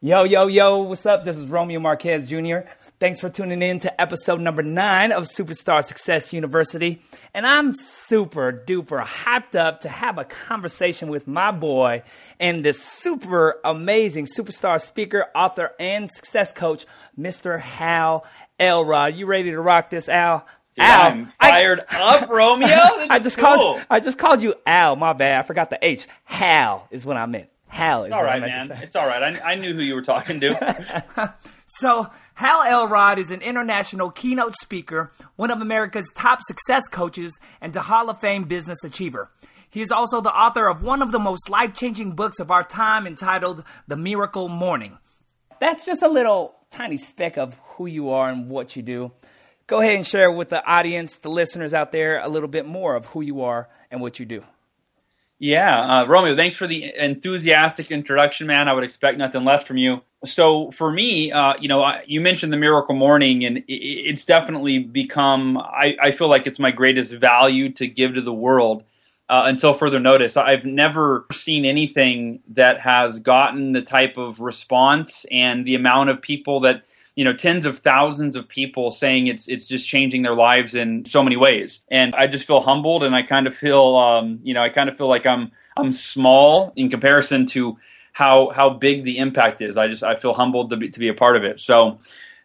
Yo, yo, yo, what's up? This is Romeo Marquez Jr. Thanks for tuning in to episode number nine of Superstar Success University. And I'm super duper hyped up to have a conversation with my boy and this super amazing superstar speaker, author, and success coach, Mr. Hal Elrod. You ready to rock this, Al? Dude, Al, I'm fired I, up, Romeo. I just cool. called I just called you Al. My bad. I forgot the H. Hal is what I meant. Hal is all right, man. It's all right. I, I knew who you were talking to. so, Hal Elrod is an international keynote speaker, one of America's top success coaches, and a Hall of Fame business achiever. He is also the author of one of the most life changing books of our time entitled The Miracle Morning. That's just a little tiny speck of who you are and what you do. Go ahead and share with the audience, the listeners out there, a little bit more of who you are and what you do. Yeah, uh, Romeo, thanks for the enthusiastic introduction, man. I would expect nothing less from you. So for me, uh, you know, I, you mentioned the Miracle Morning, and it, it's definitely become. I, I, feel like it's my greatest value to give to the world. Uh, until further notice, I've never seen anything that has gotten the type of response and the amount of people that you know tens of thousands of people saying it's it's just changing their lives in so many ways. And i just feel humbled and i kind of feel um, you know i kind of feel like i'm i'm small in comparison to how how big the impact is. I just i feel humbled to be to be a part of it. So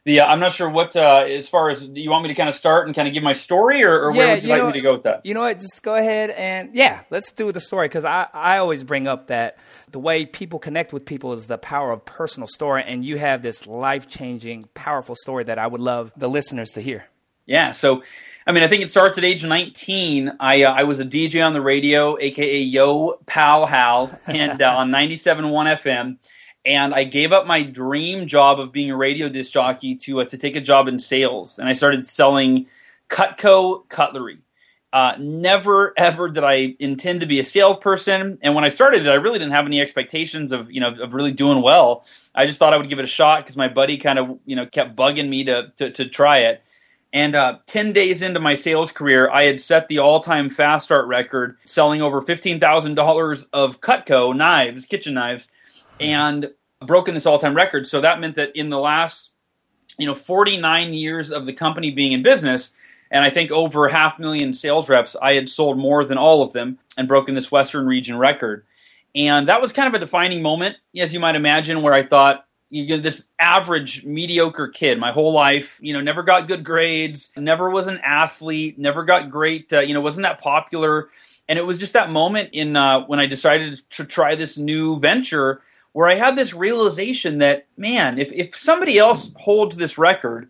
the uh, I'm not sure what uh, as far as you want me to kind of start and kind of give my story, or, or yeah, where would you, you like know, me to go with that? You know what? Just go ahead and yeah, let's do the story because I I always bring up that the way people connect with people is the power of personal story, and you have this life changing, powerful story that I would love the listeners to hear. Yeah, so I mean, I think it starts at age 19. I uh, I was a DJ on the radio, aka Yo Pal Hal, and uh, on 97.1 FM. And I gave up my dream job of being a radio disc jockey to uh, to take a job in sales, and I started selling Cutco cutlery. Uh, never ever did I intend to be a salesperson, and when I started it, I really didn't have any expectations of you know of really doing well. I just thought I would give it a shot because my buddy kind of you know kept bugging me to to, to try it. And uh, ten days into my sales career, I had set the all-time fast start record, selling over fifteen thousand dollars of Cutco knives, kitchen knives, and broken this all-time record. So that meant that in the last you know 49 years of the company being in business and I think over half million sales reps, I had sold more than all of them and broken this Western region record. And that was kind of a defining moment, as you might imagine, where I thought, you know, this average mediocre kid my whole life, you know, never got good grades, never was an athlete, never got great, uh, you know, wasn't that popular. And it was just that moment in uh, when I decided to try this new venture where I had this realization that, man, if, if somebody else holds this record,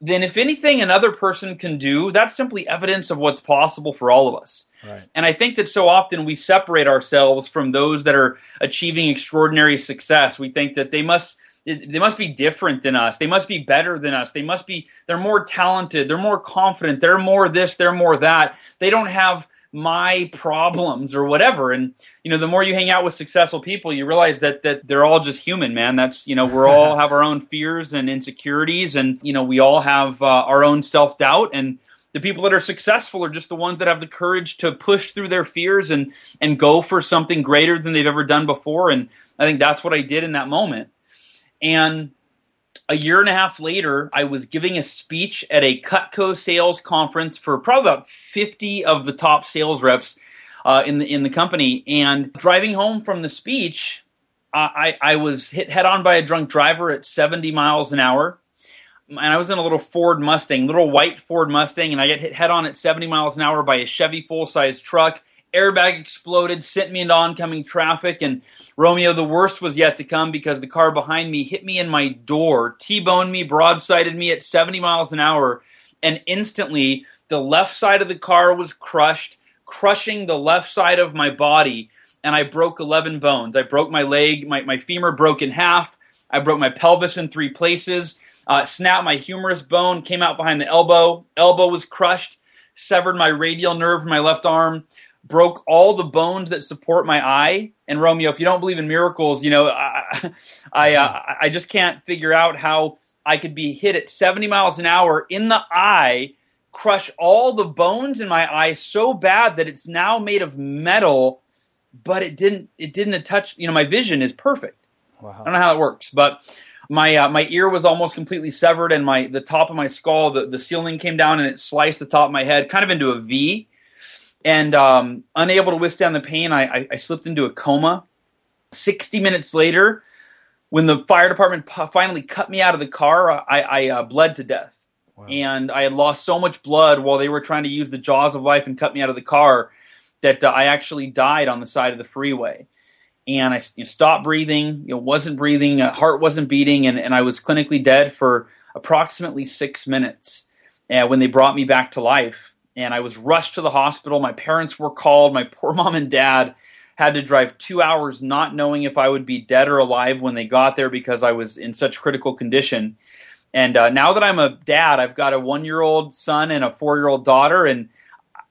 then if anything another person can do, that's simply evidence of what's possible for all of us. Right. And I think that so often we separate ourselves from those that are achieving extraordinary success. We think that they must they must be different than us. They must be better than us. They must be they're more talented, they're more confident, they're more this, they're more that. They don't have my problems or whatever. And you know the more you hang out with successful people you realize that that they're all just human man. That's you know we're all have our own fears and insecurities and you know we all have uh, our own self-doubt. And the people that are successful are just the ones that have the courage to push through their fears and and go for something greater than they've ever done before. And i think that's what i did in that moment. And a year and a half later, I was giving a speech at a Cutco sales conference for probably about 50 of the top sales reps uh, in the in the company. And driving home from the speech, I, I was hit head on by a drunk driver at 70 miles an hour. And I was in a little Ford Mustang, little white Ford Mustang, and I get hit head on at 70 miles an hour by a Chevy full size truck airbag exploded, sent me into oncoming traffic, and Romeo, the worst was yet to come because the car behind me hit me in my door, T-boned me, broadsided me at 70 miles an hour, and instantly the left side of the car was crushed, crushing the left side of my body, and I broke 11 bones. I broke my leg, my, my femur broke in half, I broke my pelvis in three places, uh, snapped my humerus bone, came out behind the elbow, elbow was crushed, severed my radial nerve in my left arm, broke all the bones that support my eye. And Romeo, if you don't believe in miracles, you know, I I, uh, I just can't figure out how I could be hit at 70 miles an hour in the eye, crush all the bones in my eye so bad that it's now made of metal, but it didn't it didn't touch. You know, my vision is perfect. Wow. I don't know how it works, but my uh, my ear was almost completely severed, and my the top of my skull, the, the ceiling came down and it sliced the top of my head, kind of into a V. And um, unable to withstand the pain, I, I, I slipped into a coma. Sixty minutes later, when the fire department finally cut me out of the car, I, I uh, bled to death. Wow. And I had lost so much blood while they were trying to use the jaws of life and cut me out of the car that uh, I actually died on the side of the freeway. And I you know, stopped breathing, you know, wasn't breathing, uh, heart wasn't beating, and, and I was clinically dead for approximately six minutes uh, when they brought me back to life. And I was rushed to the hospital. My parents were called. My poor mom and dad had to drive two hours not knowing if I would be dead or alive when they got there because I was in such critical condition. And uh, now that I'm a dad, I've got a one year old son and a four year old daughter. And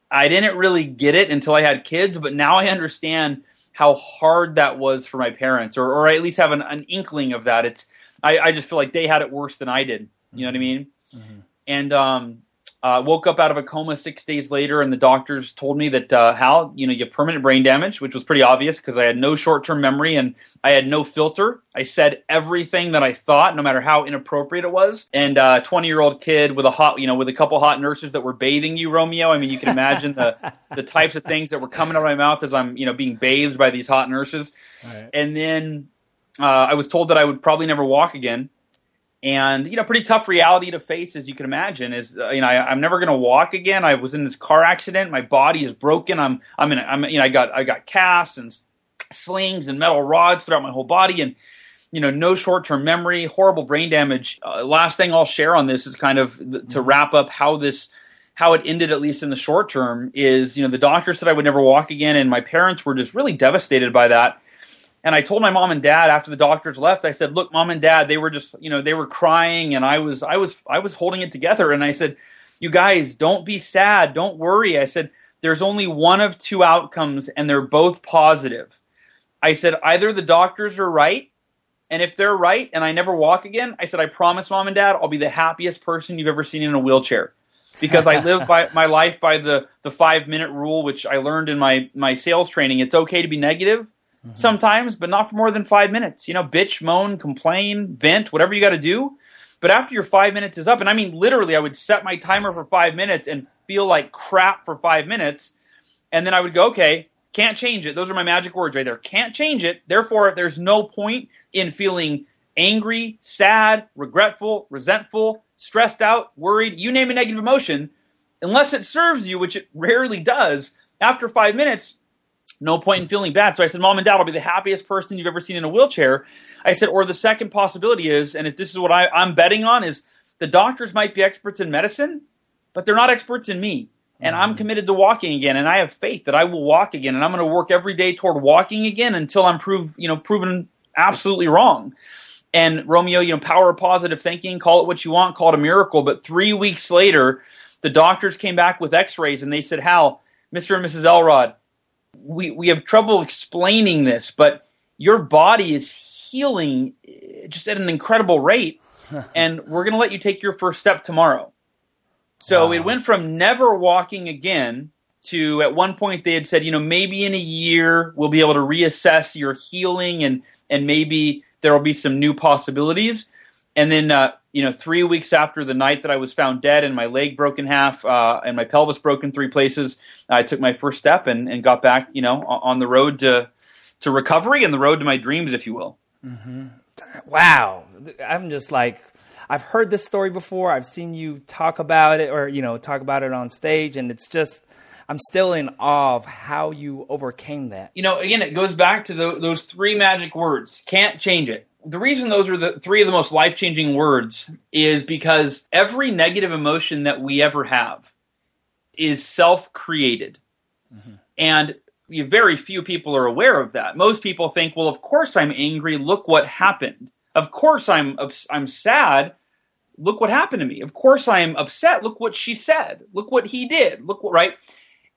I didn't really get it until I had kids, but now I understand how hard that was for my parents, or, or I at least have an, an inkling of that. It's I, I, just feel like they had it worse than I did. You know what I mean? Mm-hmm. And um, uh, woke up out of a coma six days later, and the doctors told me that uh, Hal, you know, you have permanent brain damage, which was pretty obvious because I had no short-term memory and I had no filter. I said everything that I thought, no matter how inappropriate it was. And a uh, twenty-year-old kid with a hot, you know, with a couple hot nurses that were bathing you, Romeo. I mean, you can imagine the the types of things that were coming out of my mouth as I'm, you know, being bathed by these hot nurses. Right. And then uh, I was told that I would probably never walk again and you know pretty tough reality to face as you can imagine is uh, you know I, am never going to walk again. I was in this car accident. My body is broken. I'm i'm in i'm you know i got i got casts and slings and metal rods throughout my whole body. And you know no short-term memory horrible brain damage. Uh, last thing i'll share on this is kind of th- to mm-hmm. wrap up how this how it ended at least in the short term is you know the doctor said i would never walk again and my parents were just really devastated by that and I told my mom and dad after the doctors left, I said, "Look, mom and dad, they were just, you know, they were crying, and I was, I was, I was holding it together." And I said, "You guys, don't be sad, don't worry." I said, "There's only one of two outcomes, and they're both positive." I said, "Either the doctors are right, and if they're right, and I never walk again," I said, "I promise, mom and dad, I'll be the happiest person you've ever seen in a wheelchair." because I live by my life by the the five minute rule, which I learned in my my sales training. It's okay to be negative, mm-hmm. sometimes, but not for more than five minutes. You know, bitch, moan, complain, vent, whatever you got to do. But after your five minutes is up, and I mean literally, I would set my timer for five minutes and feel like crap for five minutes, and then I would go, okay, can't change it. Those are my magic words right there. Can't change it. Therefore, there's no point in feeling angry, sad, regretful, resentful, stressed out, worried, you name a negative emotion, unless it serves you, which it rarely does. After five minutes, no point in feeling bad. So I said, Mom and Dad, I'll be the happiest person you've ever seen in a wheelchair. I said, or the second possibility is, and if this is what I, I'm betting on, is the doctors might be experts in medicine, but they're not experts in me. And I'm mm-hmm. committed to walking again, and I have faith that I will walk again, and I'm going to work every day toward walking again until I'm proved, you know, proven absolutely wrong. And Romeo, you know, power of positive thinking, call it what you want, call it a miracle. But three weeks later, the doctors came back with X-rays, and they said, "Hal, Mr. and Mrs. Elrod, we we have trouble explaining this, but your body is healing eh, just at an incredible rate, and we're going to let you take your first step tomorrow. So wow. it went from never walking again to at one point they had said, you know, maybe in a year we'll be able to reassess your healing and and maybe there will be some new possibilities. And then uh, you know, three weeks after the night that I was found dead and my leg broke in half uh, and my pelvis broke in three places, I took my first step and, and got back, you know, on the road to to recovery and the road to my dreams, if you will. Mm-hmm. Wow, I'm just like. I've heard this story before. I've seen you talk about it or, you know, talk about it on stage. And it's just, I'm still in awe of how you overcame that. You know, again, it goes back to the, those three magic words can't change it the reason those are the three of the most life changing words is because every negative emotion that we ever have is self created. Mm-hmm. And very few people are aware of that. Most people think, well, of course I'm angry. Look what happened. Of course I'm, I'm sad. Look what happened to me. Of course I'm upset. Look what she said. Look what he did. Look what, right?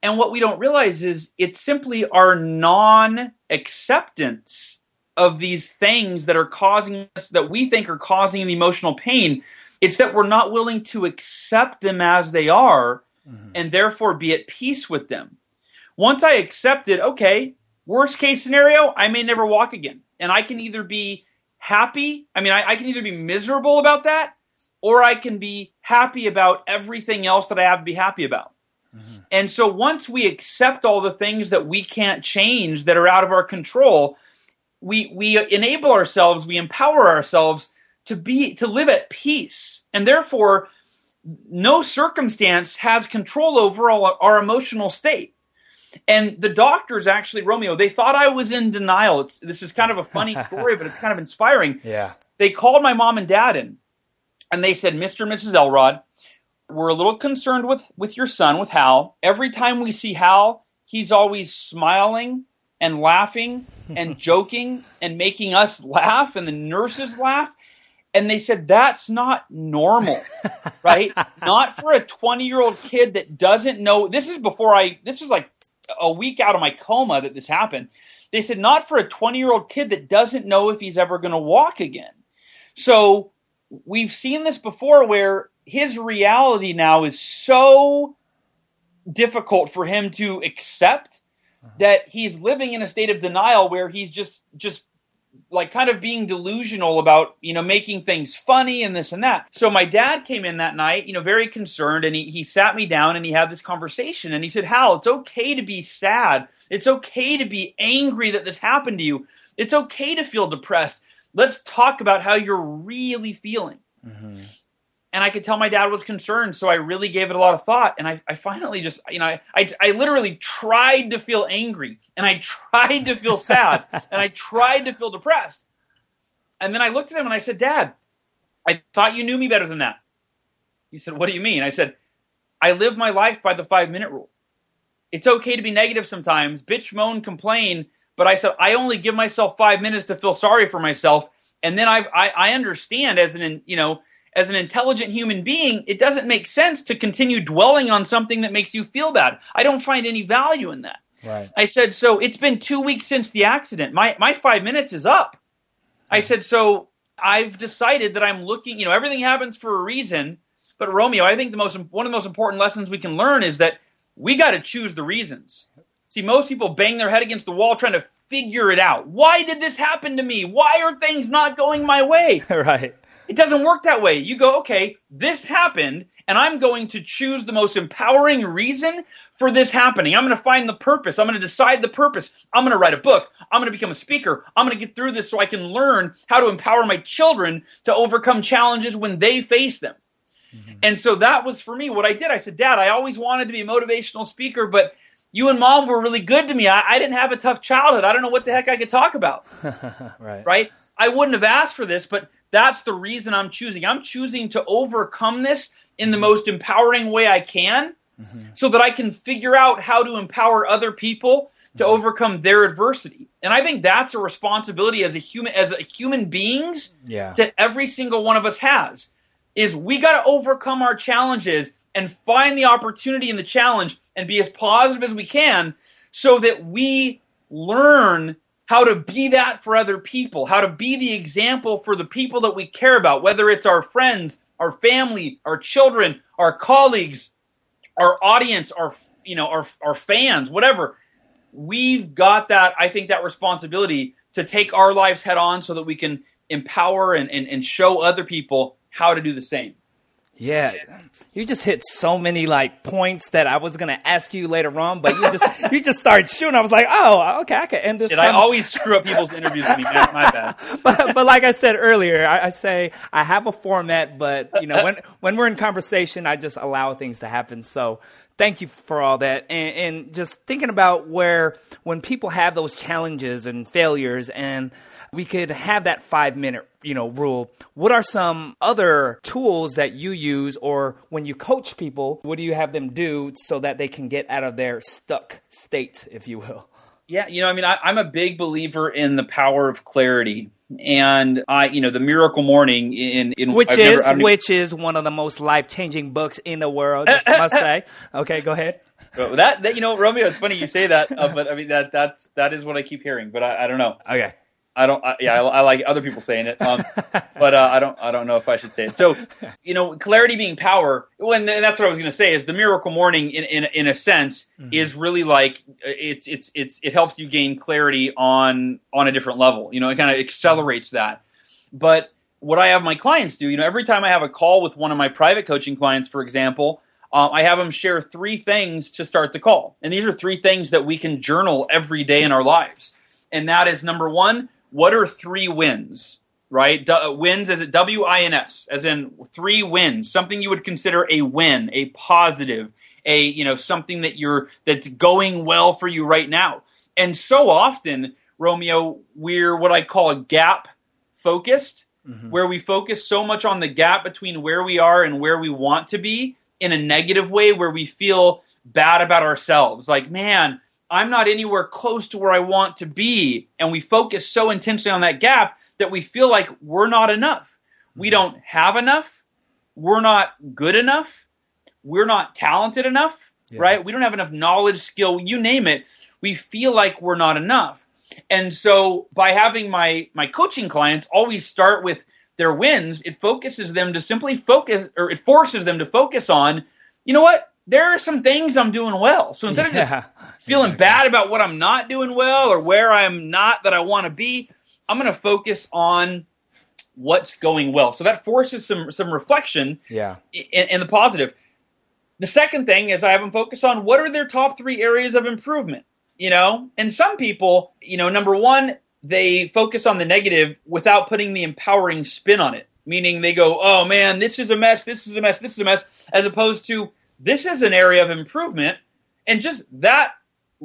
And what we don't realize is it's simply our non acceptance of these things that are causing us that we think are causing the emotional pain it's that we're not willing to accept them as they are mm-hmm. and therefore be at peace with them once i accept it okay worst case scenario i may never walk again and i can either be happy. I mean, I, I can either be miserable about that or I can be happy about everything else that I have to be happy about. Mm-hmm. And so once we accept all the things that we can't change that are out of our control, we we enable ourselves, we empower ourselves to be to live at peace. And therefore no circumstance has control over our, our emotional state. And the doctors actually, Romeo, they thought I was in denial. It's, this is kind of a funny story, but it's kind of inspiring. Yeah. They called my mom and dad in, and they said, "Mr. and Mrs. Elrod, we're a little concerned with with your son, with Hal. Every time we see Hal, he's always smiling and laughing and joking and making us laugh, and the nurses laugh." And they said that's not normal, right? not for a 20 year old kid that doesn't know. This is before I. This is like a week out of my coma that this happened. They said not for a 20 year old kid that doesn't know if he's ever going to walk again. So we've seen this before where his reality now is so difficult for him to accept. That he's living in a state of denial where he's just just like kind of being delusional about you know making things funny and this and that. So my dad came in that night you know very concerned and he, he sat me down and he had this conversation and he said hal it's okay to be sad. It's okay to be angry that this happened to you. It's okay to feel depressed. Let's talk about how you're really feeling. Mm-hmm and I could tell my dad was concerned, so I really gave it a lot of thought. And I, I finally just, you know, I, I, I literally tried to feel angry, and I tried to feel sad, and I tried to feel depressed. And then I looked at him and I said, Dad, I thought you knew me better than that. He said, What do you mean? I said, I live my life by the five minute rule. It's okay to be negative sometimes, bitch, moan, complain. But I said, I only give myself five minutes to feel sorry for myself. And then I, I, I understand as an, you know, as an intelligent human being, it doesn't make sense to continue dwelling on something that makes you feel bad. I don't find any value in that. Right. I said, so it's been two weeks since the accident. My my five minutes is up. I said, so I've decided that I'm looking. You know, everything happens for a reason. But Romeo, I think the most one of the most important lessons we can learn is that we got to choose the reasons. See, most people bang their head against the wall trying to figure it out. Why did this happen to me? Why are things not going my way? right. It doesn't work that way. You go, okay, this happened, and I'm going to choose the most empowering reason for this happening. I'm going to find the purpose. I'm going to decide the purpose. I'm going to write a book. I'm going to become a speaker. I'm going to get through this so I can learn how to empower my children to overcome challenges when they face them. Mm-hmm. And so that was for me what I did. I said, Dad, I always wanted to be a motivational speaker, but you and mom were really good to me. I, I didn't have a tough childhood. I don't know what the heck I could talk about. right. Right? I wouldn't have asked for this, but that's the reason I'm choosing. I'm choosing to overcome this in the most empowering way I can mm-hmm. so that I can figure out how to empower other people to mm-hmm. overcome their adversity. And I think that's a responsibility as a human as a human beings yeah. that every single one of us has. Is we got to overcome our challenges and find the opportunity in the challenge and be as positive as we can so that we learn how to be that for other people, how to be the example for the people that we care about, whether it's our friends, our family, our children, our colleagues, our audience, our you know, our our fans, whatever. We've got that, I think, that responsibility to take our lives head on so that we can empower and, and, and show other people how to do the same. Yeah, you just hit so many like points that I was gonna ask you later on, but you just you just started shooting. I was like, oh, okay, I can end this. Did I always screw up people's interviews with me? Man, my bad. but but like I said earlier, I, I, say I have a format, but you know when when we're in conversation, I just allow things to happen. So thank you for all that and, and just thinking about where when people have those challenges and failures and we could have that five minute you know rule what are some other tools that you use or when you coach people what do you have them do so that they can get out of their stuck state if you will yeah you know i mean I, i'm a big believer in the power of clarity and I, you know, the Miracle Morning in, in which I've is never, which is one of the most life changing books in the world. Just must say. Okay, go ahead. that, that you know, Romeo, it's funny you say that, uh, but I mean that that's that is what I keep hearing, but I, I don't know. Okay. I don't. I, yeah, I, I, like other people saying it, um, but uh, I don't. I don't know if I should say it. So, you know, clarity being power. Well, that's what I was going to say is the miracle morning, in in, in a sense, mm-hmm. is really like it's it's it's it helps you gain clarity on on a different level. You know, it kind of accelerates that. But what I have my clients do, you know, every time I have a call with one of my private coaching clients, for example, uh, I have them share three things to start the call. And these are three things that we can journal every day in our lives. And that is number one, what are three wins? Right? D- uh, wins as in W I N S, as in three wins, something you would consider a win, a positive, a you know something that you're that's going well for you right now. And so often, Romeo, we're what I call a gap focused, mm-hmm. where we focus so much on the gap between where we are and where we want to be in a negative way, where we feel bad about ourselves. Like, man, I'm not anywhere close to where I want to be. And we focus so intensely on that gap that we feel like we're not enough. We mm-hmm. don't have enough. We're not good enough. We're not talented enough, yeah. right? We don't have enough knowledge, skill, you name it. We feel like we're not enough. And so by having my my coaching clients always start with their wins, it focuses them to simply focus or it forces them to focus on, you know what? There are some things I'm doing well. So instead yeah. of just feeling mm-hmm. bad about what I'm not doing well or where I'm not that I want to be, I'm going to focus on what's going well. So that forces some some reflection yeah. in, in the positive. The second thing is I have them focus on what are their top three areas of improvement you know? And some people, you know, number one, they focus on the negative without putting the empowering spin on it. Meaning they go, oh man, this is a mess, this is a mess, this is a mess, as opposed to this is an area of improvement. And just that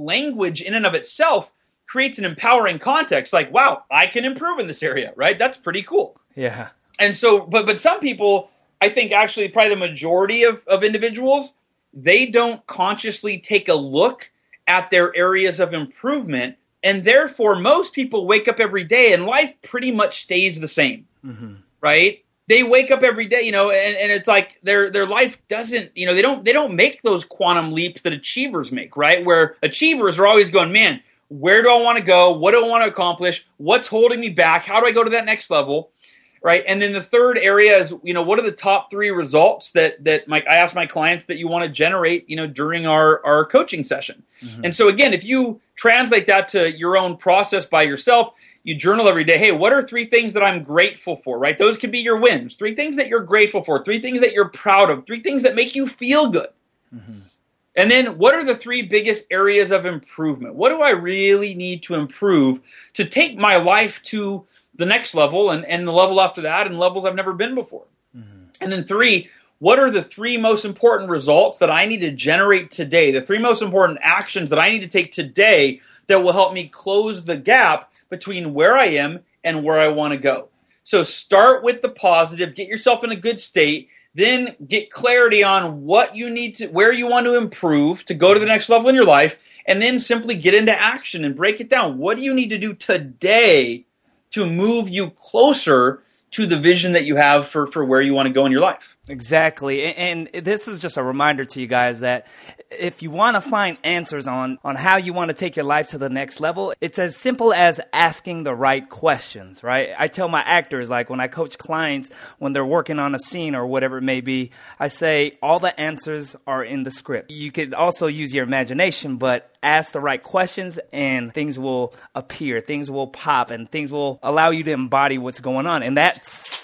language in and of itself creates an empowering context. Like, wow, I can improve in this area, right? That's pretty cool. Yeah. And so, but but some people, I think actually probably the majority of, of individuals, they don't consciously take a look at their areas of improvement. And therefore, most people wake up every day and life pretty much stays the same, mm-hmm. right? They wake up every day, you know, and, and it's like their their life doesn't, you know, they don't they don't make those quantum leaps that achievers make, right? Where achievers are always going, man, where do I want to go? What do I want to accomplish? What's holding me back? How do I go to that next level? right? And then the third area is, you know, what are the top three results that that my, I ask my clients that you want to generate, you know, during our our coaching session. Mm-hmm. And so again, if you translate that to your own process by yourself, you journal every day. Hey, what are three things that I'm grateful for? Right? Those could be your wins. Three things that you're grateful for. Three things that you're proud of. Three things that make you feel good. Mm-hmm. And then, what are the three biggest areas of improvement? What do I really need to improve to take my life to the next level and, and the level after that and levels I've never been before. Mm-hmm. And then three, what are the three most important results that I need to generate today? The three most important actions that I need to take today that will help me close the gap between where I am and where I want to go. So start with the positive, get yourself in a good state, then get clarity on what you need to, where you want to improve to go to the next level in your life, and then simply get into action and break it down. What do you need to do today to move you closer to the vision that you have for, for where you want to go in your life. Exactly. And, this is just a reminder to you guys that if you want to find answers on, on how you want to take your life to the next level, it's as simple as asking the right questions, right? I tell my actors, like when I coach clients, when they're working on a scene or whatever it may be, I say all the answers are in the script. You could also use your imagination, but ask the right questions and things will appear, things will pop, and things will allow you to embody what's going on. And that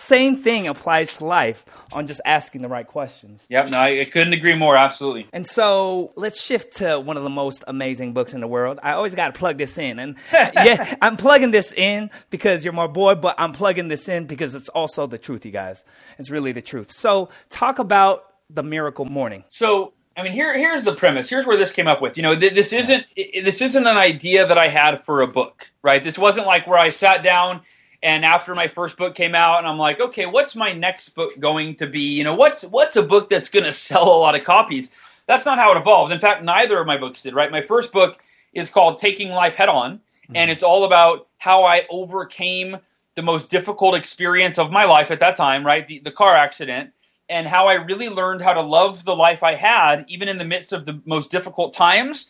same thing applies to life on just asking the right questions. Yep, no, I couldn't agree more. Absolutely. And so let's shift to one of the most amazing books in the world. I always got to plug this in. And yeah, I'm plugging this in because you're my boy, but I'm plugging this in because it's also the truth, you guys. It's really the truth. So talk about the miracle morning. So I mean, here here's the premise. Here's where this came up with. You know, th- this isn't this isn't an idea that I had for a book, right? This wasn't like where I sat down and after my first book came out, and I'm like, okay, what's my next book going to be? You know, what's what's a book that's going to sell a lot of copies? That's not how it evolved In fact, neither of my books did. Right, my first book is called Taking Life Head On, mm-hmm. and it's all about how I overcame the most difficult experience of my life at that time, right, the, the car accident and how I really learned how to love the life I had, even in the midst of the most difficult times,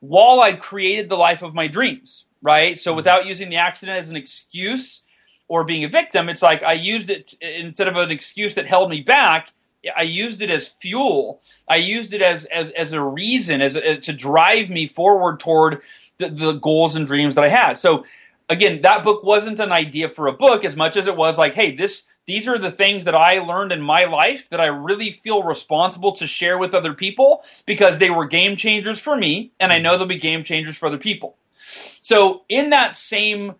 while I created the life of my dreams, right? So mm-hmm. without using the accident as an excuse or being a victim, it's like I used it instead of an excuse that held me back. I used it as fuel. I used it as as, as a reason, as, as to drive me forward toward the, the goals and dreams that I had. So again, that book wasn't an idea for a book as much as it was like, hey, this these are the things that I learned in my life that I really feel responsible to share with other people because they were game changers for me, and I mm-hmm. know they'll be game changers for other people. So, in that same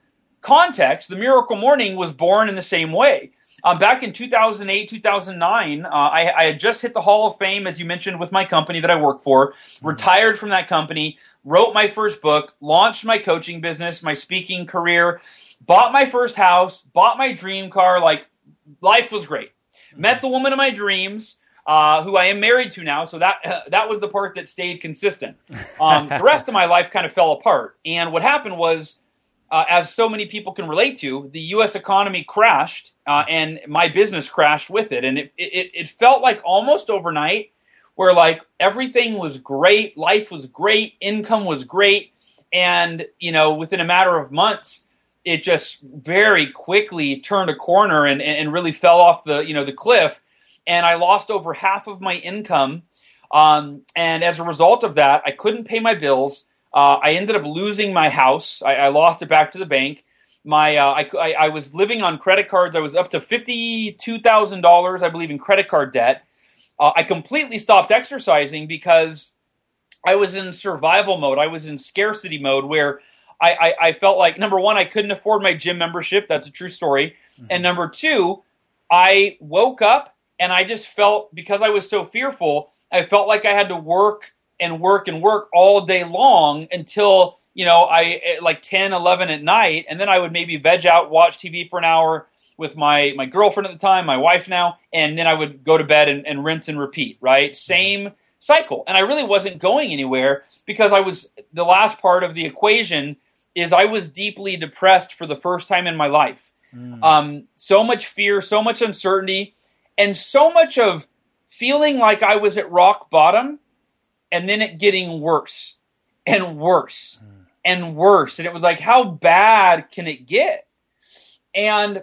context, the Miracle Morning was born in the same way. Um, back in 2008, 2009, uh, I, I, had just hit the Hall of Fame, as you mentioned, with my company that I work for, mm-hmm. retired from that company, wrote my first book, launched my coaching business, my speaking career, bought my first house, bought my dream car. Like, life was great. Mm-hmm. Met the woman of my dreams. Uh, who I am married to now, so that uh, that was the part that stayed consistent. Um, the rest of my life kind of fell apart, and what happened was uh, as so many people can relate to, the U.S. economy crashed, uh, and my business crashed with it. And it, it, it felt like almost overnight, where like everything was great, life was great, income was great, and you know within a matter of months, it just very quickly turned a corner and, and really fell off the you know the cliff, and I lost over half of my income. Um, and as a result of that, I couldn't pay my bills. Uh, I ended up losing my house. I, I, lost it back to the bank. My uh, I, I, I, was living on credit cards. I was up to fifty two thousand dollars, I believe, in credit card debt. Uh, I completely stopped exercising because I was in survival mode. I was in scarcity mode where I, I, I felt like number one, I couldn't afford my gym membership. That's a true story. Mm-hmm. And number two, I woke up and I just felt because I was so fearful, I felt like I had to work and work and work all day long until you know I eh, like 10 11 at night and then I would maybe veg out watch TV for an hour with my my girlfriend at the time my wife now and then I would go to bed and, and rinse and repeat right? Same cycle. And I really wasn't going anywhere because I was the last part of the equation is I was deeply depressed for the first time in my life. Mm. um, so much fear so much uncertainty and so much of feeling like I was at rock bottom and then it getting worse and worse mm. and worse. And it was like, how bad can it get? And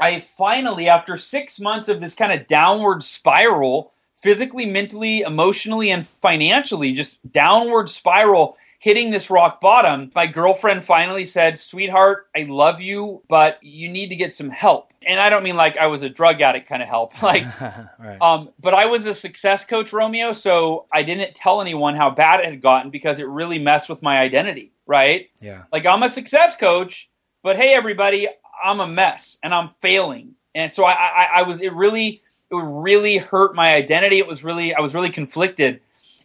I finally, after six months of this kind of downward spiral, physically, mentally, emotionally, and financially, just downward spiral, hitting this rock bottom, my girlfriend finally said, Sweetheart, I love you, but you need to get some help. And I don't mean like I was a drug addict kind of help. Like right. um but I was a success coach, Romeo, so I didn't tell anyone how bad it had gotten because it really messed with my identity, right? Yeah. Like I'm a success coach, but hey everybody, I'm a mess and I'm failing. And so I, I, I was it really it really hurt my identity. It was really I was really conflicted.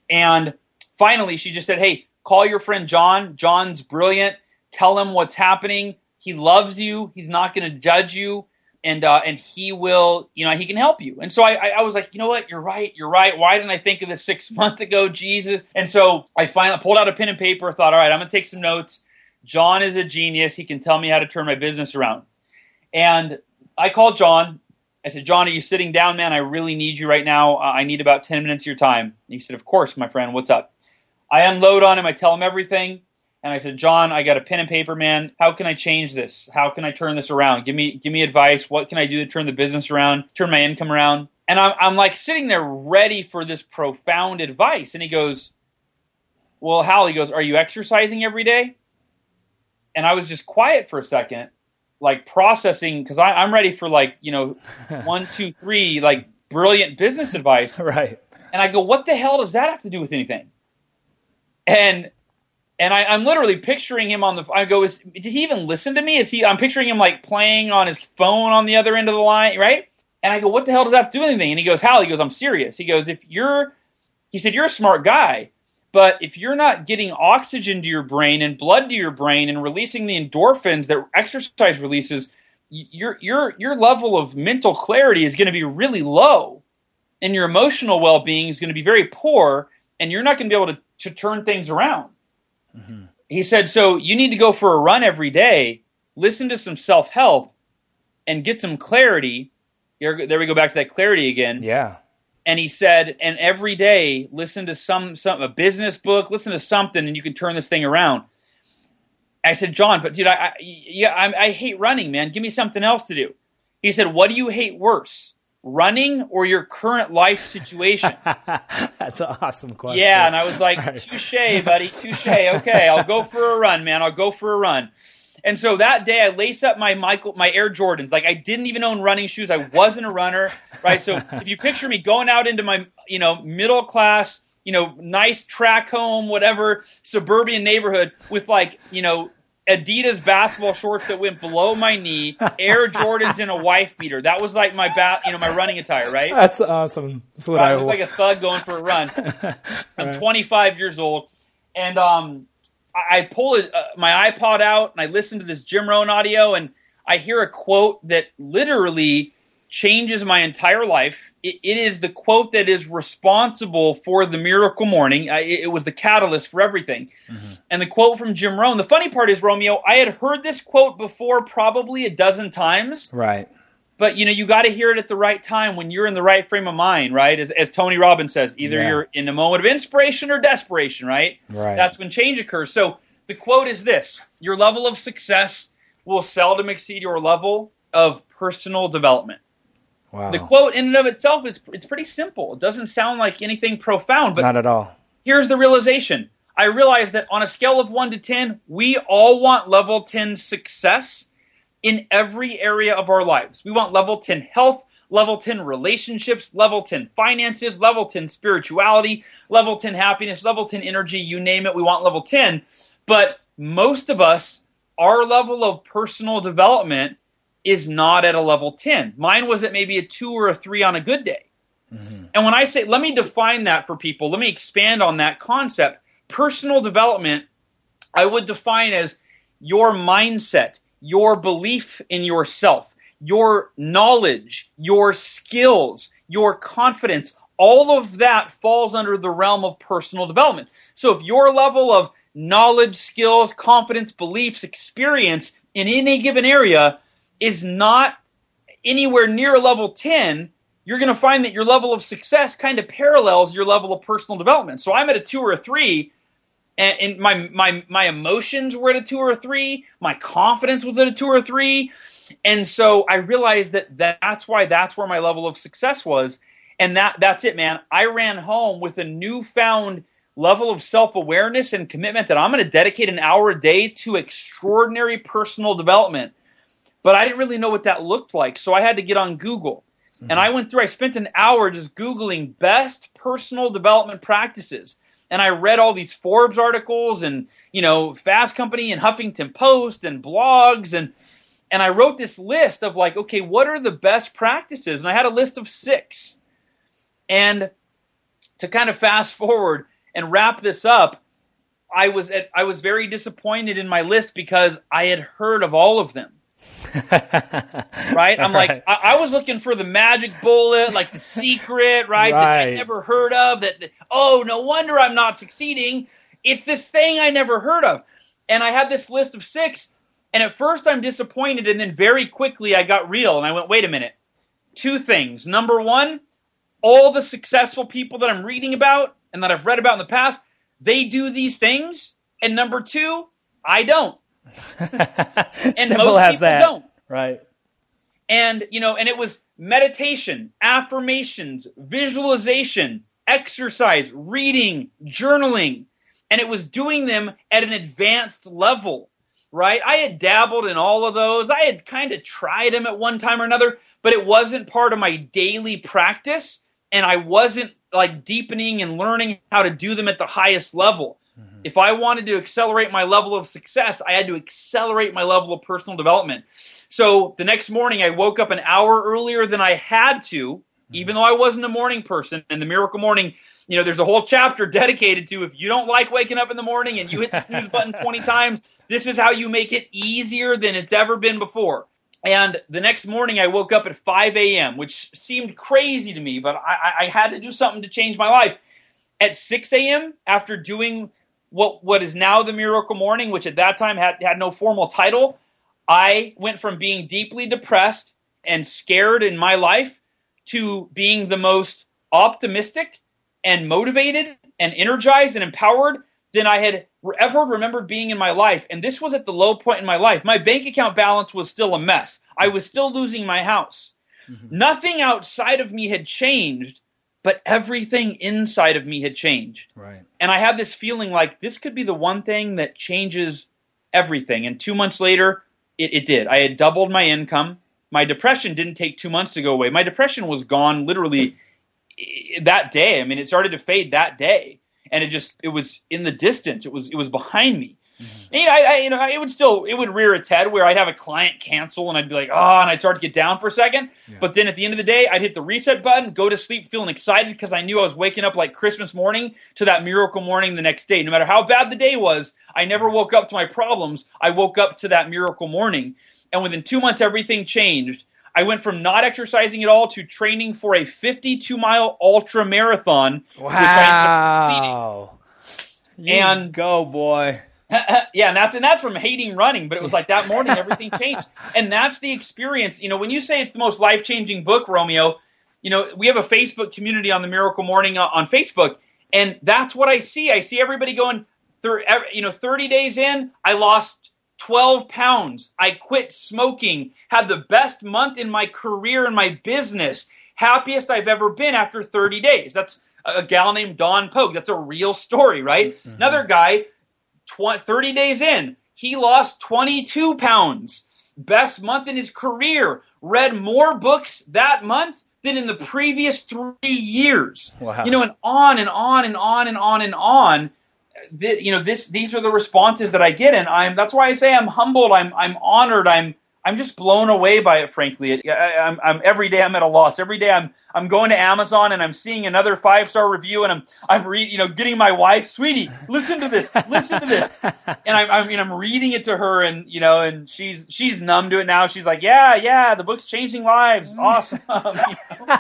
And finally she just said, Hey, Call your friend John. John's brilliant. Tell him what's happening. He loves you. He's not going to judge you, and uh, and he will. You know, he can help you. And so I, I, I was like, you know what? You're right. You're right. Why didn't I think of this six months ago, Jesus? And so I finally pulled out a pen and paper. Thought, all right, I'm going to take some notes. John is a genius. He can tell me how to turn my business around. And I called John. I said, John, are you sitting down, man? I really need you right now. Uh, I need about 10 minutes of your time. And he said, Of course, my friend. What's up? I unload on him. I tell him everything. And I said, John, I got a pen and paper, man. How can I change this? How can I turn this around? Give me, give me advice. What can I do to turn the business around, turn my income around? And I'm, I'm like sitting there ready for this profound advice. And he goes, Well, Hal, he goes, Are you exercising every day? And I was just quiet for a second, like processing, because I'm ready for like, you know, one, two, three, like brilliant business advice. Right. And I go, What the hell does that have to do with anything? And and I, am literally picturing him on the. I go, is, did he even listen to me? Is he? I'm picturing him like playing on his phone on the other end of the line, right? And I go, what the hell does that do anything? And he goes, Hal, he goes, I'm serious. He goes, if you're, he said, you're a smart guy, but if you're not getting oxygen to your brain and blood to your brain and releasing the endorphins that exercise releases, your your your level of mental clarity is going to be really low, and your emotional well being is going to be very poor, and you're not going to be able to to turn things around. Mm-hmm. He said, So you need to go for a run every day, listen to some self help, and get some clarity. Here, there we go back to that clarity again. Yeah. And he said, and every day listen to some some a business book, listen to something, and you can turn this thing around. I said, John, but dude, I, I yeah, I, I hate running, man. Give me something else to do. He said, What do you hate worse? Running or your current life situation? That's an awesome question. Yeah, and I was like, touche, buddy, touche. Okay, I'll go for a run, man. I'll go for a run. And so that day I lace up my Michael my Air Jordans. Like I didn't even own running shoes. I wasn't a runner, right? So if you picture me going out into my, you know, middle class, you know, nice track home, whatever, suburban neighborhood with like, you know, Adidas basketball shorts that went below my knee, Air Jordans and a wife beater. That was like my bat, you know, my running attire, right? That's awesome. That's what I I look like a thug going for a run. I'm 25 years old, and um, I, I pull it, uh, my iPod out and I listen to this Jim Rohn audio, and I hear a quote that literally changes my entire life. It, it is the quote that is responsible for the miracle morning. I, it, it was the catalyst for everything. Mm-hmm. And the quote from Jim Rohn. The funny part is, Romeo, I had heard this quote before probably a dozen times right. but you know you got to hear it at the right time when you're in the right frame of mind right as, as tony robbins says either Yeah. you're in a moment of inspiration or desperation right Right. that's when change occurs so the quote is this your level of success will seldom exceed your level of personal development Wow. the quote in and of itself is it's pretty simple it doesn't sound like anything profound but Not at all. here's the realization I realized that on a scale of 1 to 10, we all want level 10 success in every area of our lives. We want level 10 health, level 10 relationships, level 10 finances, level 10 spirituality, level 10 happiness, level 10 energy, you name it, we want level 10. But most of us, our level of personal development is not at a level 10. Mine was at maybe a 2 or a 3 on a good day. Mm-hmm. And when I say, let me define that for people, let me expand on that concept. Personal development, I would define as your mindset, your belief in yourself, your knowledge, your skills, your confidence. All of that falls under the realm of personal development. So if your level of knowledge, skills, confidence, beliefs, experience in any given area is not anywhere near a level 10, you're going to find that your level of success kind of parallels your level of personal development. So I'm at a two or a three, and, and my my my emotions were at a two or a three, my confidence was at a two or a three, and so I realized that that's why that's where my level of success was, and that that's it, man. I ran home with a newfound level of self awareness and commitment that I'm going to dedicate an hour a day to extraordinary personal development but I didn't really know what that looked like. So I had to get on Google. And I mm-hmm. went through, I spent an hour just Googling best personal development practices. And I read all these Forbes articles and, you know, Fast Company and Huffington Post and blogs. And, and I wrote this list of like, okay, what are the best practices? And I had a list of six. And to kind of fast forward and wrap this up, I was at, I was very disappointed in my list because I had heard of all of them right? I'm like, Right. I, I was looking for the magic bullet, like the secret, right? That I never heard of. That- oh, no wonder I'm not succeeding. It's this thing I never heard of, and I had this list of six. And at first, I'm disappointed, and then very quickly, I got real, and I went, wait a minute. Two things. Number one, all the successful people that I'm reading about and that I've read about in the past, they do these things. And number two, I don't. And Simple most as people that. don't Right. and you know and it was meditation affirmations visualization exercise reading journaling and it was doing them at an advanced level right i had dabbled in all of those i had kind of tried them at one time or another but it wasn't part of my daily practice and i wasn't like deepening and learning how to do them at the highest level if i wanted to accelerate my level of success i had to accelerate my level of personal development so the next morning, I woke up an hour earlier than I had to, mm-hmm. even though I wasn't a morning person. And the miracle morning, you know, there's a whole chapter dedicated to if you don't like waking up in the morning and you hit the snooze button 20 times, this is how you make it easier than it's ever been before. And the next morning, I woke up at 5 a.m., which seemed crazy to me, but I, I- I had to do something to change my life. At 6 a.m., after doing what what is now the miracle morning, which at that time had, had no formal title, I went from being deeply depressed and scared in my life to being the most optimistic and motivated and energized and empowered than I had ever remembered being in my life. And this was at the low point in my life. My bank account balance was still a mess. I was still losing my house. Mm-hmm. Nothing outside of me had changed, but everything inside of me had changed Right. and I had this feeling like this could be the one thing that changes everything. And two months later, it, it did. I had doubled my income. My depression didn't take two months to go away. My depression was gone literally eh, that day. I mean, it started to fade that day, and it just it was in the distance. It was it was behind me. Mm-hmm. And, I, I, you know, it would still it would rear its head where I'd have a client cancel and I'd be like, oh, and I'd start to get down for a second. Yeah. But then at the end of the day, I'd hit the reset button, go to sleep feeling excited because I knew I was waking up like Christmas morning to that miracle morning the next day. No matter how bad the day was, I never woke up to my problems. I woke up to that miracle morning. And within two months, everything changed. I went from not exercising at all to training for a 52 mile ultra marathon. Wow. and go, boy. yeah, and that's and that's from hating running, but it was like that morning everything changed. And that's the experience. You know, when you say it's the most life-changing book, Romeo, you know, we have a Facebook community on the Miracle Morning uh, on Facebook, and that's what I see. I see everybody going, through you know, 30 days in, I lost 12 pounds. I quit smoking, had the best month in my career in my business, happiest I've ever been after 30 days. That's a gal named Dawn Pogue. That's a real story, right? Mm-hmm. Another guy 20, 30 days in, he lost 22 pounds. Best month in his career. Read more books that month than in the previous three years. Wow. You know, and on and on and on and on and on. you know, this these are the responses that I get, and I'm that's why I say I'm humbled. I'm I'm honored. I'm I'm just blown away by it. Frankly, I, I'm, I'm every day I'm at a loss. Every day I'm I'm going to Amazon and I'm seeing another five star review, and I'm I'm re- you know getting my wife, sweetie, listen to this, listen to this, and I, I mean I'm reading it to her, and you know, and she's she's numb to it now. She's like, yeah, yeah, the book's changing lives, mm. awesome. you know?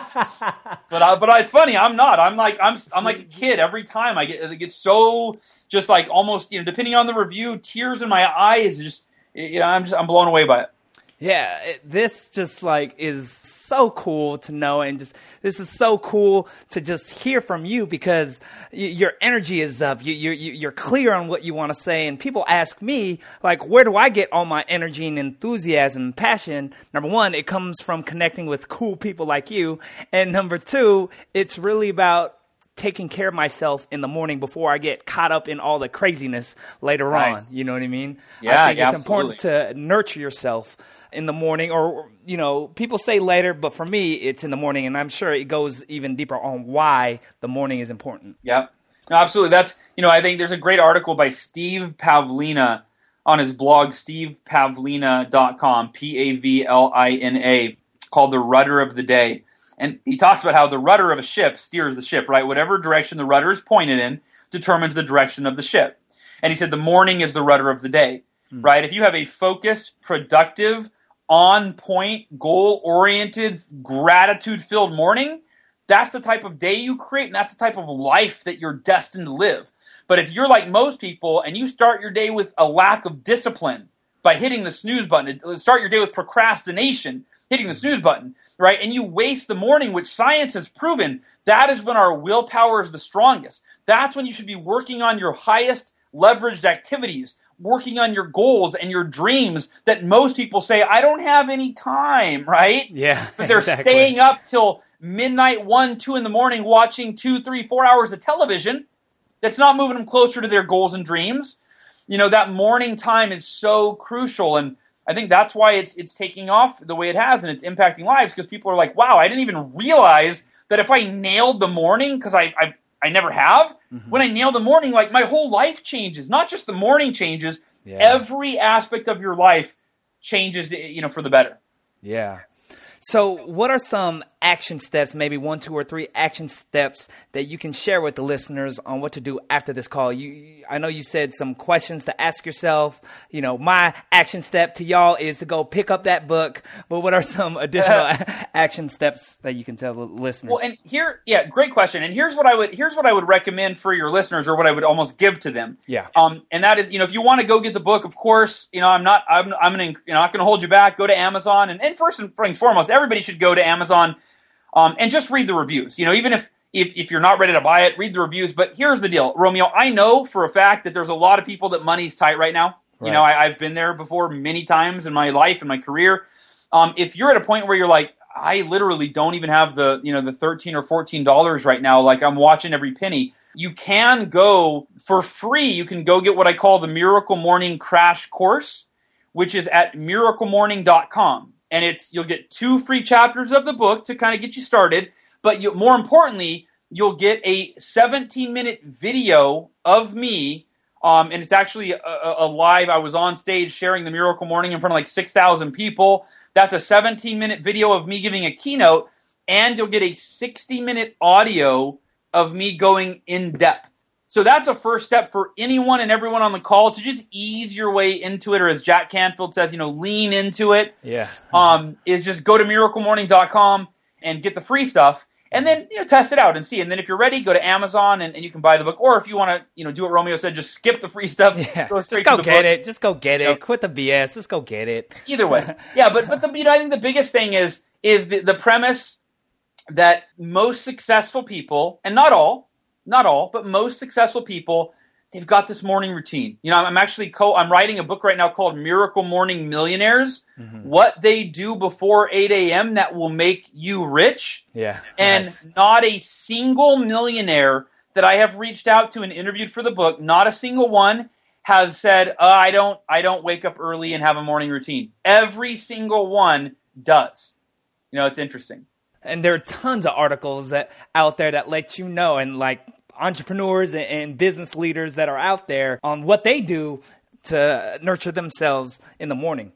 But I, but I, it's funny, I'm not. I'm like I'm I'm like a kid every time I get it gets so just like almost you know depending on the review, tears in my eyes, just you know I'm just I'm blown away by it. Yeah, it, this just like is so cool to know, and just this is so cool to just hear from you because y- your energy is up. You, you, you're clear on what you want to say, and people ask me like, where do I get all my energy and enthusiasm and passion? Number one, it comes from connecting with cool people like you, and number two, it's really about taking care of myself in the morning before I get caught up in all the craziness later nice. on. You know what I mean? Yeah, I think yeah, it's absolutely. important to nurture yourself in the morning or you know people say later but for me it's in the morning and i'm sure it goes even deeper on why the morning is important. Yeah no, absolutely. That's you know i think there's a great article by steve pavlina on his blog stevepavlina.com p-a-v-l-i-n-a called the rudder of the day. And he talks about how the rudder of a ship steers the ship right? Whatever direction the rudder is pointed in determines the direction of the ship. And he said the morning is the rudder of the day mm. right? If you have a focused productive on point, goal oriented, gratitude filled morning, that's the type of day you create and that's the type of life that you're destined to live. But if you're like most people and you start your day with a lack of discipline by hitting the snooze button, start your day with procrastination, hitting the mm-hmm. snooze button, right? And you waste the morning, which science has proven that is when our willpower is the strongest. That's when you should be working on your highest leveraged activities working on your goals and your dreams that most people say, I don't have any time, right? Yeah. But they're exactly. staying up till midnight, one, two in the morning, watching two, three, four hours of television. That's not moving them closer to their goals and dreams. You know, that morning time is so crucial. And I think that's why it's it's taking off the way it has and it's impacting lives because people are like, wow, I didn't even realize that if I nailed the morning, because I, I I never have. Mm-hmm. When I nail the morning, like my whole life changes. Not just the morning changes. Yeah. Every aspect of your life changes, you know, for the better. Yeah. So, what are some action steps, maybe one, two, or three action steps that you can share with the listeners on what to do after this call? You, I know you said some questions to ask yourself. You know, my action step to y'all is to go pick up that book. But what are some additional action steps that you can tell the listeners? Well, and here, yeah, great question. And here's what I would here's what I would recommend for your listeners, or what I would almost give to them. Yeah. Um, and that is, you know, if you want to go get the book, of course, you know, I'm not, I'm, I'm gonna, you know, not going to hold you back. Go to Amazon, and, and first and foremost, everybody should go to Amazon um, and just read the reviews. You know, even if, if if you're not ready to buy it, read the reviews. But here's the deal, Romeo. I know for a fact that there's a lot of people that money's tight right now. Right. You know, I, have been there before many times in my life and my career. Um, if you're at a point where you're like, I literally don't even have the you know the thirteen or fourteen dollars right now. Like I'm watching every penny. you can go for free. You can go get what I call the Miracle Morning Crash Course, which is at miraclemorning.com. And it's you'll get two free chapters of the book to kind of get you started. But you, more importantly, you'll get a 17 minute video of me. Um, and it's actually a, a, live. I was on stage sharing the Miracle Morning in front of like 6,000 people. That's a 17 minute video of me giving a keynote, and you'll get a 60 minute audio of me going in depth. So that's a first step for anyone and everyone on the call to just ease your way into it, or as Jack Canfield says, you know, lean into it. Yeah. um, is just go to miraclemorning.com and get the free stuff and then you know test it out and see. And then if you're ready, go to Amazon and, and you can buy the book. Or if you want to, you know, do what Romeo said, just skip the free stuff. Yeah. Go straight just go to the get book. it. Just go get it. Yep. Quit the BS. Just go get it. Either way, yeah. But but the, you know, I think the biggest thing is is the, the premise that most successful people, and not all, not all, but most successful people, they've got this morning routine. You know, I'm actually co I'm writing a book right now called Miracle Morning Millionaires. What they do before 8 a.m. that will make you rich. Yeah. And Nice. not a single millionaire that I have reached out to and interviewed for the book, not a single one has said, uh, "I don't, I don't wake up early and have a morning routine." Every single one does. You know, it's interesting. and there are tons of articles that out there that let you know and like entrepreneurs and, business leaders that are out there on what they do to nurture themselves in the morning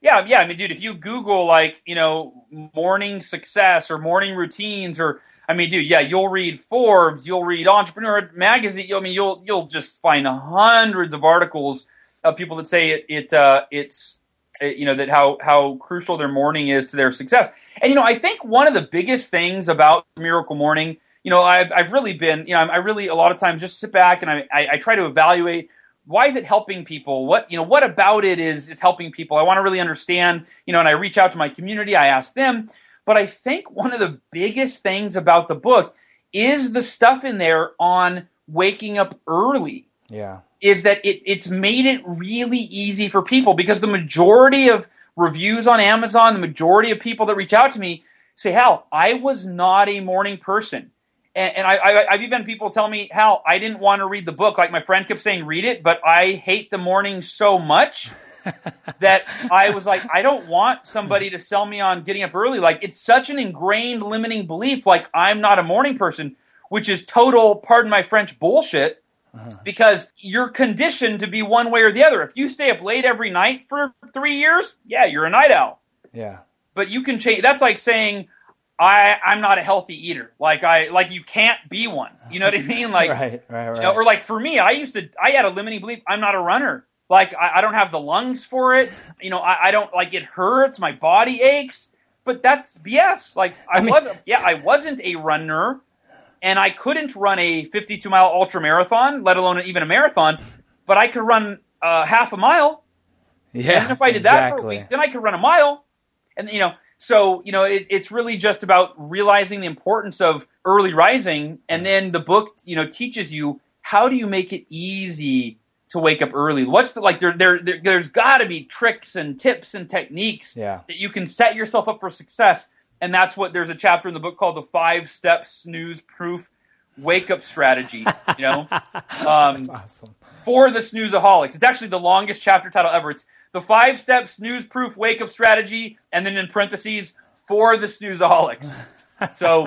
Yeah, yeah. I mean, dude, if you Google like you know morning success or morning routines or I mean, dude, yeah, you'll read Forbes, you'll read Entrepreneur Magazine. I mean, you'll you'll just find hundreds of articles of people that say it it uh, it's it, you know that how how crucial their morning is to their success. And you know, I think one of the biggest things about Miracle Morning, you know, I've I've really been, you know, I really a lot of times just sit back and I I, I try to evaluate why is it helping people? What you know what about it is is helping people? I want to really understand you know and i reach out to my community i ask them. But i think one of the biggest things about the book is the stuff in there on waking up early. Yeah. Is that it, it's made it really easy for people because the majority of reviews on amazon the majority of people that reach out to me say hal i was not a morning person and, and I, I, I've even people tell me, Hal, I didn't want to read the book. Like my friend kept saying, read it, but I hate the morning so much that I was like, I don't want somebody to sell me on getting up early. Like it's such an ingrained limiting belief. Like I'm not a morning person, which is total, pardon my French, bullshit. Uh-huh. Because you're conditioned to be one way or the other. If you stay up late every night for three years, yeah, you're a night owl yeah but you can change that's like saying i i'm not a healthy eater. Like i like you can't be one. You know what i mean? Like right right right you know, or like for me i used to i had a limiting belief i'm not a runner. Like i, I don't have the lungs for it. You know I, I don't like it hurts. My body aches. But that's bs like i, mean- wasn't yeah i wasn't a runner. And i couldn't run a 52 mile ultra marathon let alone even a marathon. But i could run uh, half a mile. Yeah and if I did that for a week, then I could run a mile. And you know, so you know, it, it's really just about realizing the importance of early rising, and then the book, you know, teaches you how do you make it easy to wake up early. What's the like? There, there, there there's got to be tricks and tips and techniques Yeah. that you can set yourself up for success. And that's what there's a chapter in the book called the five step snooze proof wake up strategy. You know, um, awesome for the snoozeaholics. It's actually the longest chapter title ever. It's the five step snooze proof wake up strategy, and then in parentheses, for the snoozeaholics. So,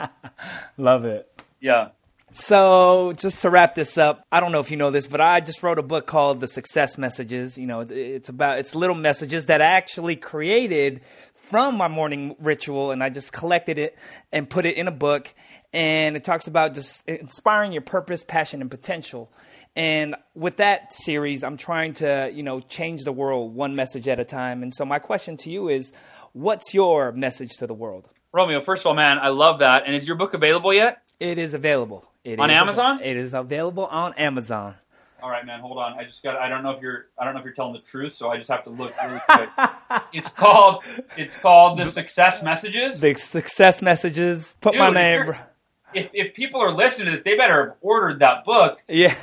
love it yeah. So, just to wrap this up, I don't know if you know this, but I just wrote a book called The Success Messages. You know, it's, it's about it's little messages that I actually created from my morning ritual, and I just collected it and put it in a book. And it talks about just inspiring your purpose, passion, and potential. And with that series, I'm trying to you know change the world one message at a time. And so, my question to you is, what's your message to the world? Romeo, first of all, man, I love that. And is your book available yet? It is available. It On is av- Amazon? it is available on Amazon. All right, man. Hold on. I just got. I don't know if you're. I don't know if you're telling the truth, so I just have to look really quick. it's called. It's called the Success Messages. The success messages. Put my name. If, if people are listening to this, they better have ordered that book. Yeah.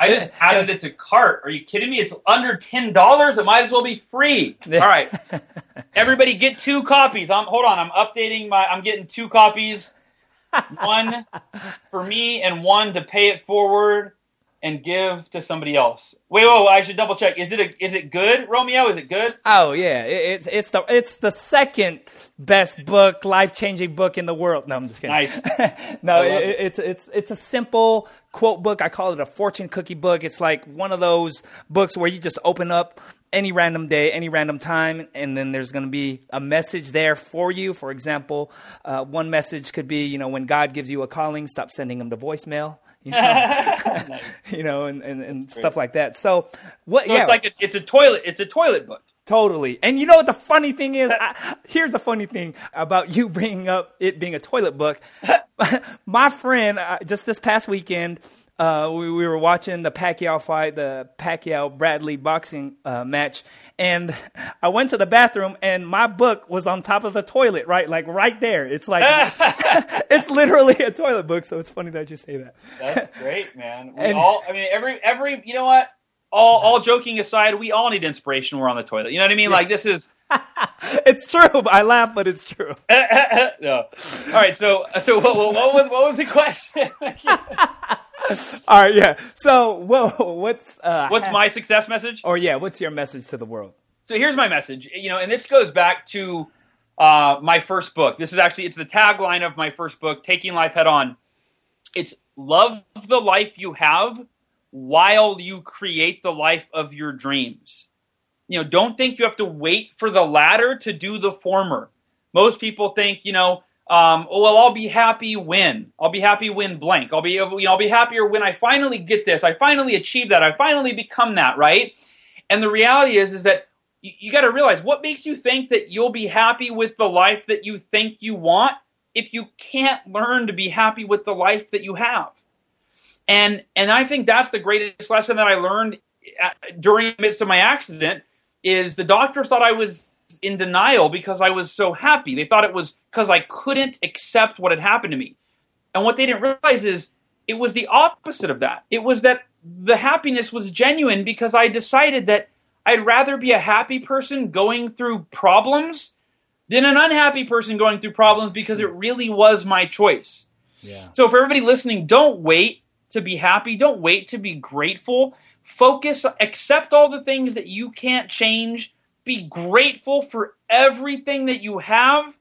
I just added it to cart. Are you kidding me? It's under ten dollars. It might as well be free. All right, everybody, get two copies. I'm hold on. I'm updating my. I'm getting two copies one for me and one to pay it forward and give to somebody else. Wait, whoa, I should double check. Is it a, is it good, Romeo? Is it good? Oh yeah, it, it's it's the it's the second best book, life changing book in the world. No, I'm just kidding. Nice. no, it, it's it's it's a simple quote book. I call it a fortune cookie book. It's like one of those books where you just open up any random day, any random time, and then there's going to be a message there for you. For example, uh, one message could be, you know, when God gives you a calling, stop sending them to voicemail you know, you know and, and, and stuff like that. So what? So yeah, it's like a, it's a toilet. It's a toilet book. Totally. And you know what the funny thing is? I, here's the funny thing about you bringing up it being a toilet book. My friend, uh, just this past weekend, uh, we, we, were watching the Pacquiao fight, the Pacquiao Bradley boxing uh, match, and I went to the bathroom, and my book was on top of the toilet, right, like right there. It's like it's literally a toilet book, so it's funny that you say that. That's great, man. We and, all, I mean, every every, you know what? All all joking aside, we all need inspiration. We're on the toilet. You know what I mean? Yeah. Like this is. it's true. I laugh, but it's true. no. All right. So so what, what, what was what was the question? All right, yeah. So, whoa, what's uh, what's my success message? Or yeah, what's your message to the world? So here's my message. You know, and this goes back to uh, my first book. This is actually it's the tagline of my first book, Taking Life Head On. It's love the life you have while you create the life of your dreams. You know, don't think you have to wait for the latter to do the former. Most people think, you know, um, well, I'll be happy when I'll be happy when blank. I'll be you know I'll be happier when I finally get this. I finally achieve that. I finally become that. Right. And the reality is is that you, you got to realize what makes you think that you'll be happy with the life that you think you want if you can't learn to be happy with the life that you have. And and I think that's the greatest lesson that I learned during the midst of my accident is the doctors thought I was in denial because I was so happy. They thought it was because I couldn't accept what had happened to me. And what they didn't realize is it was the opposite of that. It was that the happiness was genuine because I decided that I'd rather be a happy person going through problems than an unhappy person going through problems because it really was my choice. Yeah. So for everybody listening, don't wait to be happy. Don't wait to be grateful. Focus, accept all the things that you can't change be grateful for everything that you have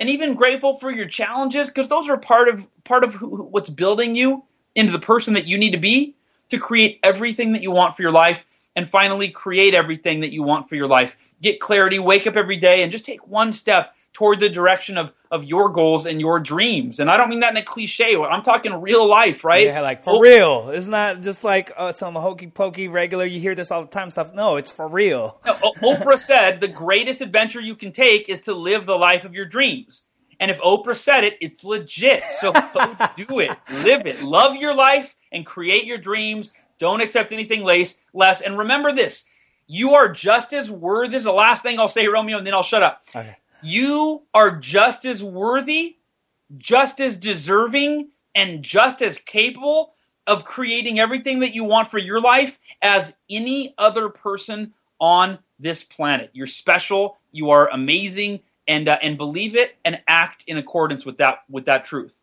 and even grateful for your challenges because those are part of part of who, what's building you into the person that you need to be to create everything that you want for your life and finally create everything that you want for your life. Get clarity, wake up every day and just take one step toward the direction of of your goals and your dreams. And I don't mean that in a cliche. I'm talking real life, right? Yeah, like for real. It's not just like uh, some hokey pokey regular. You hear this all the time stuff. No, it's for real. No, Oprah said the greatest adventure you can take is to live the life of your dreams. And if Oprah said it, it's legit. So do it, live it, love your life, and create your dreams. Don't accept anything less. Less. And remember this: you are just as worthy. This is the last thing I'll say, Romeo, and then I'll shut up. Okay you are just as worthy, just as deserving, and just as capable of creating everything that you want for your life as any other person on this planet. You're special, you are amazing, and uh, and believe it and act in accordance with that with that truth.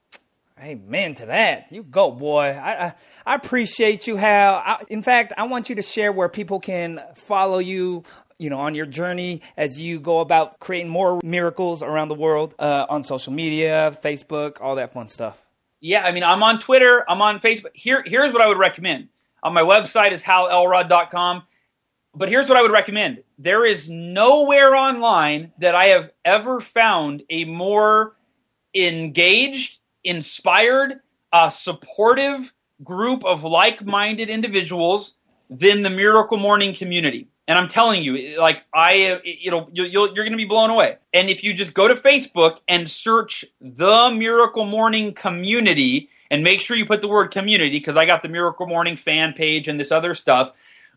Amen to that. You go, boy. I I, I appreciate you, Hal. I, in fact, I want you to share where people can follow you you know, on your journey as you go about creating more miracles around the world uh, on social media, Facebook, all that fun stuff? Yeah, I mean, I'm on Twitter, I'm on Facebook. Here, here's what I would recommend. On my website is halelrod.com. But here's what I would recommend. There is nowhere online that I have ever found a more engaged, inspired, uh, supportive group of like-minded individuals than the Miracle Morning community. And I'm telling you, like I, you know, you, you're going to be blown away. And if you just go to Facebook and search the Miracle Morning community, and make sure you put the word community because I got the Miracle Morning fan page and this other stuff.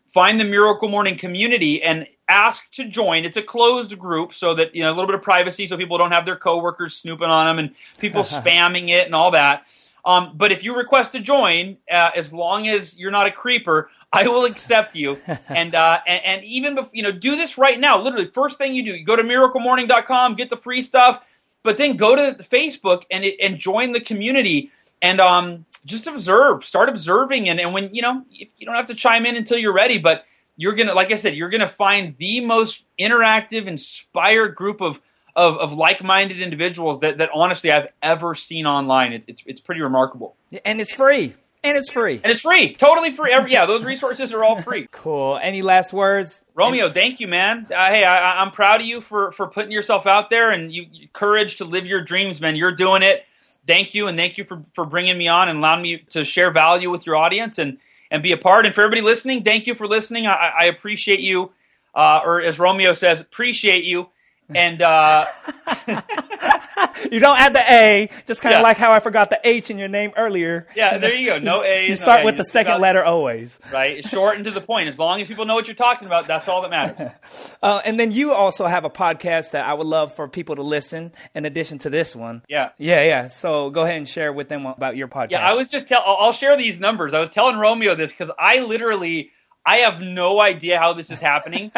Find the Miracle Morning community and ask to join. It's a closed group so that you know a little bit of privacy, so people don't have their coworkers snooping on them and people spamming it and all that. Um, but if you request to join, uh, as long as you're not a creeper, I will accept you. and, uh, and, and even you know, do this right now. Literally, first thing you do, you go to miraclemorning.com, get the free stuff. but then go to Facebook and and join the community and um, just observe, start observing, and, and when you know you don't have to chime in until you're ready, but you're gonna, like I said, you're gonna find the most interactive, inspired group of of, of like-minded individuals that, that honestly I've ever seen online. It, it's it's pretty remarkable, and it's free. And it's free. And it's free. Totally free. Every, yeah, those resources are all free. cool. Any last words? Romeo, thank you, man. Uh, hey, I, am proud of you for, for putting yourself out there and you, you, courage to live your dreams, man. You're doing it. Thank you, and thank you for, for bringing me on and allowing me to share value with your audience and, and be a part. And for everybody listening, thank you for listening. I, I appreciate you, uh, or as Romeo says, appreciate you. And uh, you don't add the A, just kind of yeah. like how I forgot the H in your name earlier. Yeah, there you go. No A. You start with the second letter always. Right, short and to the point. As long as people know what you're talking about, that's all that matters. Uh, and then you also have a podcast that I would love for people to listen. In addition to this one. Yeah. Yeah, yeah. So go ahead and share with them about your podcast. Yeah, I was just tell. I'll share these numbers. I was telling Romeo this because I literally. I have no idea how this is happening.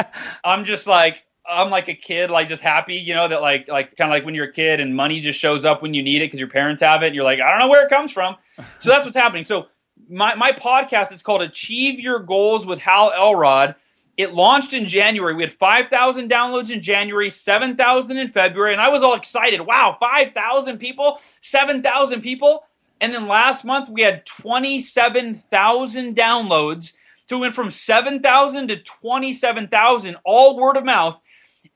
I'm just like, I'm like a kid, like just happy, you know, that like like kind of like when you're a kid and money just shows up when you need it because your parents have it. And you're like, I don't know where it comes from. So that's what's happening. So my my podcast is called Achieve Your Goals with Hal Elrod. It launched in January. We had 5,000 downloads in January, 7,000 in February, and I was all excited. Wow, 5,000 people, 7,000 people. And then last month we had 27,000 downloads. So we went from 7,000 to 27,000, all word of mouth.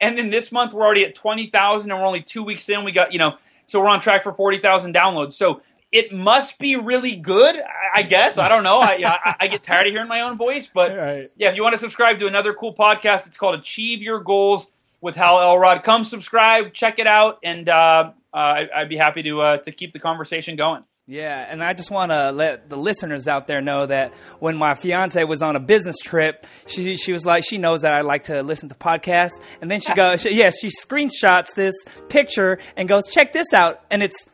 And then this month we're already at 20,000 and we're only two weeks in. We got, you know, so we're on track for 40,000 downloads. So it must be really good, I guess. I don't know. I, I, I get tired of hearing my own voice, but right. yeah, if you want to subscribe to another cool podcast, it's called Achieve Your Goals with Hal Elrod. Come subscribe, check it out, and uh, uh, I'd be happy to uh, to keep the conversation going. Yeah, and I just want to let the listeners out there know that when my fiance was on a business trip, she she was like she knows that I like to listen to podcasts, and then she goes, she, yeah, she screenshots this picture and goes, check this out, and it's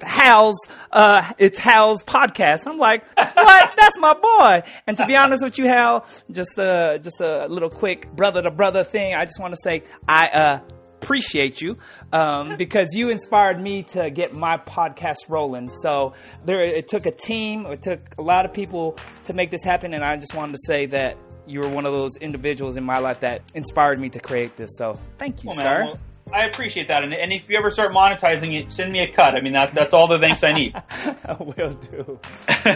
Hal's uh, it's Hal's podcast. I'm like, what? That's my boy. And to be honest with you, Hal, just uh, just a little quick brother to brother thing. I just want to say I uh, appreciate you um, because you inspired me to get my podcast rolling. So there, it took a team, it took a lot of people to make this happen, and I just wanted to say that you were one of those individuals in my life that inspired me to create this. So thank you, well, sir. Well, I appreciate that, and, and, if you ever start monetizing it, send me a cut. I mean, that, that's all the thanks I need. I will do.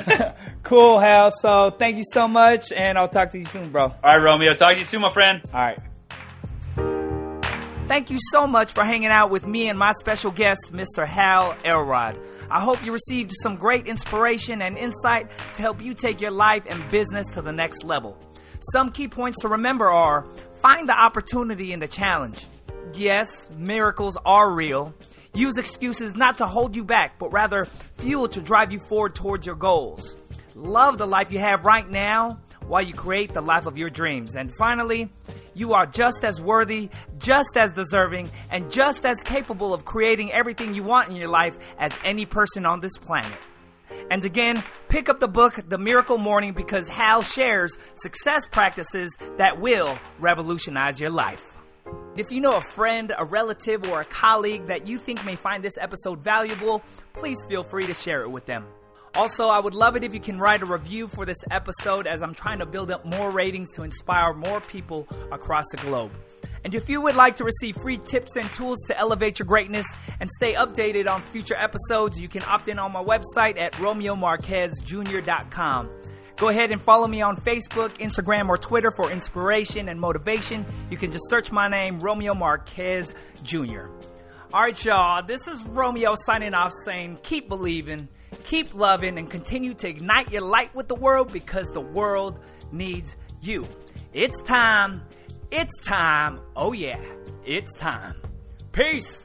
cool, Hal. So thank you so much, and I'll talk to you soon, bro. All right, Romeo. Talk to you soon, my friend. All right. Thank you so much for hanging out with me and my special guest, Mr. Hal Elrod. I hope you received some great inspiration and insight to help you take your life and business to the next level. Some key points to remember are find the opportunity in the challenge. Yes, miracles are real. Use excuses not to hold you back, but rather fuel to drive you forward towards your goals. Love the life you have right now while you create the life of your dreams. And finally, you are just as worthy, just as deserving, and just as capable of creating everything you want in your life as any person on this planet. And again, pick up the book, The Miracle Morning, because Hal shares success practices that will revolutionize your life. If you know a friend, a relative, or a colleague that you think may find this episode valuable, please feel free to share it with them. Also, I would love it if you can write a review for this episode as I'm trying to build up more ratings to inspire more people across the globe. And if you would like to receive free tips and tools to elevate your greatness and stay updated on future episodes, you can opt in on my website at romeomarquezjr.com. Go ahead and follow me on Facebook, Instagram, or Twitter for inspiration and motivation. You can just search my name, Romeo Marquez Jr. All right, y'all, this is Romeo signing off saying, keep believing keep loving, and continue to ignite your light with the world because the world needs you. It's time. It's time. Oh, yeah. It's time. Peace.